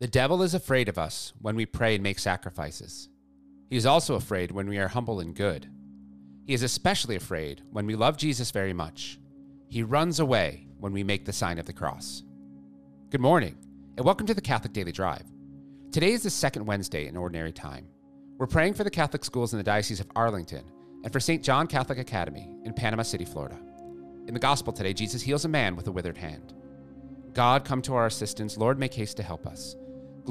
The devil is afraid of us when we pray and make sacrifices. He is also afraid when we are humble and good. He is especially afraid when we love Jesus very much. He runs away when we make the sign of the cross. Good morning, and welcome to the Catholic Daily Drive. Today is the second Wednesday in Ordinary Time. We're praying for the Catholic schools in the Diocese of Arlington and for St. John Catholic Academy in Panama City, Florida. In the Gospel today, Jesus heals a man with a withered hand. God, come to our assistance. Lord, make haste to help us.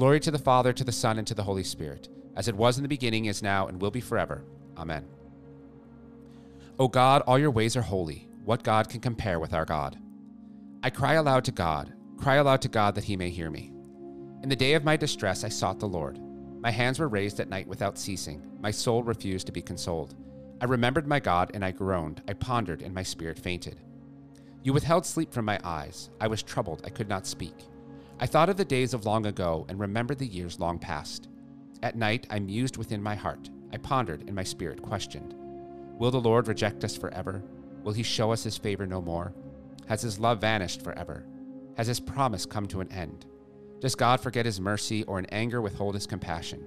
Glory to the Father, to the Son, and to the Holy Spirit, as it was in the beginning, is now, and will be forever. Amen. O God, all your ways are holy. What God can compare with our God? I cry aloud to God, cry aloud to God that he may hear me. In the day of my distress, I sought the Lord. My hands were raised at night without ceasing. My soul refused to be consoled. I remembered my God, and I groaned. I pondered, and my spirit fainted. You withheld sleep from my eyes. I was troubled. I could not speak. I thought of the days of long ago and remembered the years long past. At night, I mused within my heart. I pondered, and my spirit questioned Will the Lord reject us forever? Will he show us his favor no more? Has his love vanished forever? Has his promise come to an end? Does God forget his mercy or in anger withhold his compassion?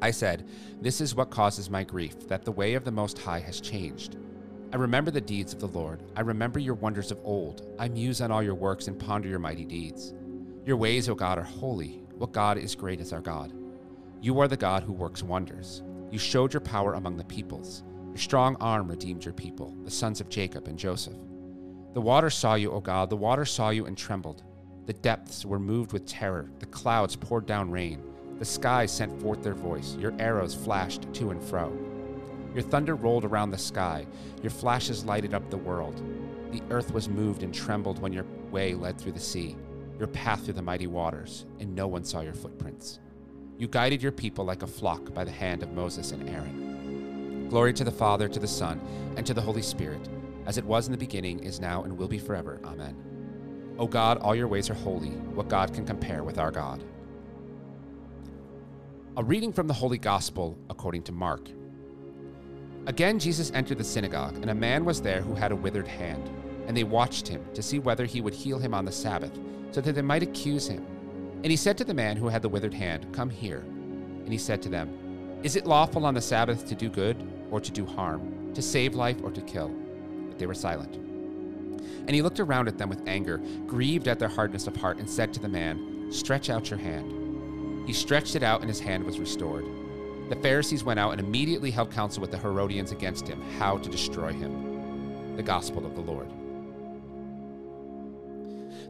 I said, This is what causes my grief, that the way of the Most High has changed. I remember the deeds of the Lord. I remember your wonders of old. I muse on all your works and ponder your mighty deeds. Your ways, O God, are holy. What God is great is our God. You are the God who works wonders. You showed your power among the peoples. Your strong arm redeemed your people, the sons of Jacob and Joseph. The water saw you, O God, the water saw you and trembled. The depths were moved with terror. The clouds poured down rain. The skies sent forth their voice. Your arrows flashed to and fro. Your thunder rolled around the sky. Your flashes lighted up the world. The earth was moved and trembled when your way led through the sea your path through the mighty waters, and no one saw your footprints. You guided your people like a flock by the hand of Moses and Aaron. Glory to the Father, to the Son, and to the Holy Spirit, as it was in the beginning, is now, and will be forever. Amen. O God, all your ways are holy. What God can compare with our God? A reading from the Holy Gospel according to Mark. Again, Jesus entered the synagogue, and a man was there who had a withered hand, and they watched him to see whether he would heal him on the Sabbath so that they might accuse him. And he said to the man who had the withered hand, Come here. And he said to them, Is it lawful on the Sabbath to do good or to do harm, to save life or to kill? But they were silent. And he looked around at them with anger, grieved at their hardness of heart, and said to the man, Stretch out your hand. He stretched it out, and his hand was restored. The Pharisees went out and immediately held counsel with the Herodians against him, how to destroy him. The Gospel of the Lord.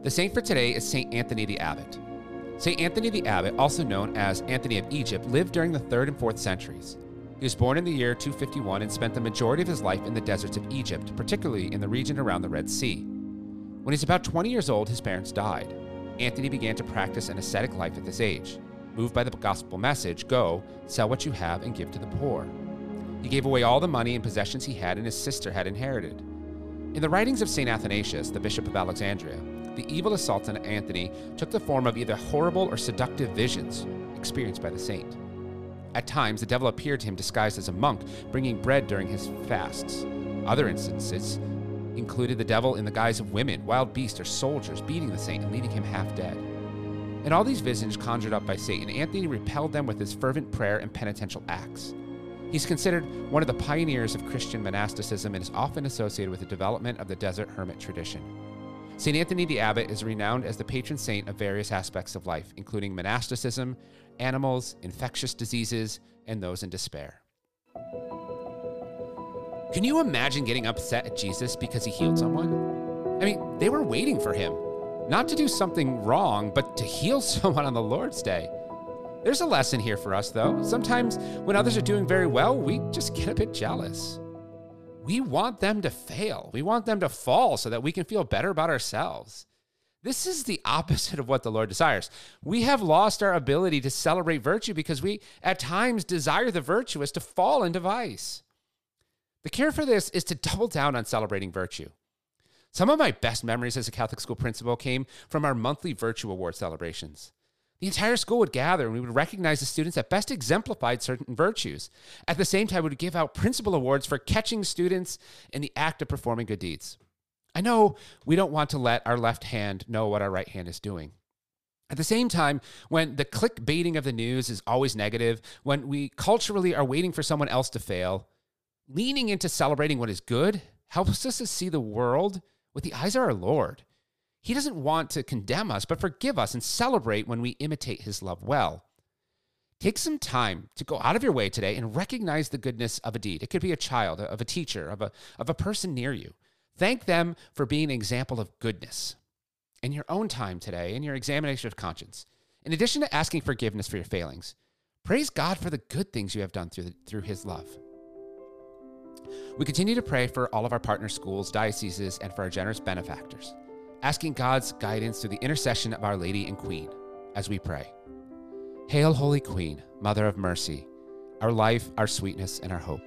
The saint for today is St. Anthony the Abbot. St. Anthony the Abbot, also known as Anthony of Egypt, lived during the 3rd and 4th centuries. He was born in the year 251 and spent the majority of his life in the deserts of Egypt, particularly in the region around the Red Sea. When he's about 20 years old, his parents died. Anthony began to practice an ascetic life at this age. Moved by the gospel message, go, sell what you have, and give to the poor. He gave away all the money and possessions he had and his sister had inherited. In the writings of St. Athanasius, the Bishop of Alexandria, the evil assaults on Anthony took the form of either horrible or seductive visions experienced by the saint. At times, the devil appeared to him disguised as a monk, bringing bread during his fasts. Other instances included the devil in the guise of women, wild beasts, or soldiers beating the saint and leaving him half dead. In all these visions conjured up by Satan, Anthony repelled them with his fervent prayer and penitential acts. He's considered one of the pioneers of Christian monasticism and is often associated with the development of the desert hermit tradition. St. Anthony the Abbot is renowned as the patron saint of various aspects of life, including monasticism, animals, infectious diseases, and those in despair. Can you imagine getting upset at Jesus because he healed someone? I mean, they were waiting for him, not to do something wrong, but to heal someone on the Lord's day. There's a lesson here for us, though. Sometimes when others are doing very well, we just get a bit jealous we want them to fail. We want them to fall so that we can feel better about ourselves. This is the opposite of what the Lord desires. We have lost our ability to celebrate virtue because we, at times, desire the virtuous to fall into vice. The cure for this is to double down on celebrating virtue. Some of my best memories as a Catholic school principal came from our monthly Virtue Award celebrations. The entire school would gather and we would recognize the students that best exemplified certain virtues. At the same time, we would give out principal awards for catching students in the act of performing good deeds. I know we don't want to let our left hand know what our right hand is doing. At the same time, when the clickbaiting of the news is always negative, when we culturally are waiting for someone else to fail, leaning into celebrating what is good helps us to see the world with the eyes of our Lord. He doesn't want to condemn us, but forgive us and celebrate when we imitate his love well. Take some time to go out of your way today and recognize the goodness of a deed. It could be a child, of a teacher, of a, of a person near you. Thank them for being an example of goodness in your own time today, in your examination of conscience. In addition to asking forgiveness for your failings, praise God for the good things you have done through, the, through His love. We continue to pray for all of our partner schools, dioceses, and for our generous benefactors, asking God's guidance through the intercession of Our Lady and Queen as we pray. Hail, Holy Queen, Mother of Mercy, our life, our sweetness, and our hope.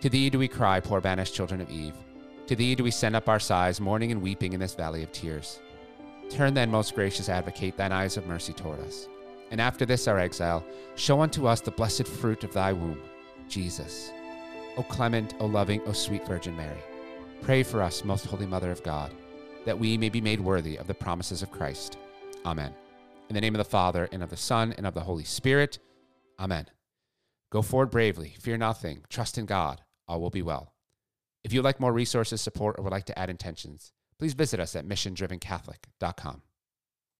To thee do we cry, poor banished children of Eve. To thee do we send up our sighs, mourning and weeping in this valley of tears. Turn then, most gracious advocate, thine eyes of mercy toward us. And after this our exile, show unto us the blessed fruit of thy womb, Jesus. O clement, O loving, O sweet Virgin Mary, pray for us, most holy Mother of God, that we may be made worthy of the promises of Christ. Amen. In the name of the Father, and of the Son, and of the Holy Spirit. Amen. Go forward bravely, fear nothing, trust in God, all will be well. If you'd like more resources, support, or would like to add intentions, please visit us at missiondrivencatholic.com.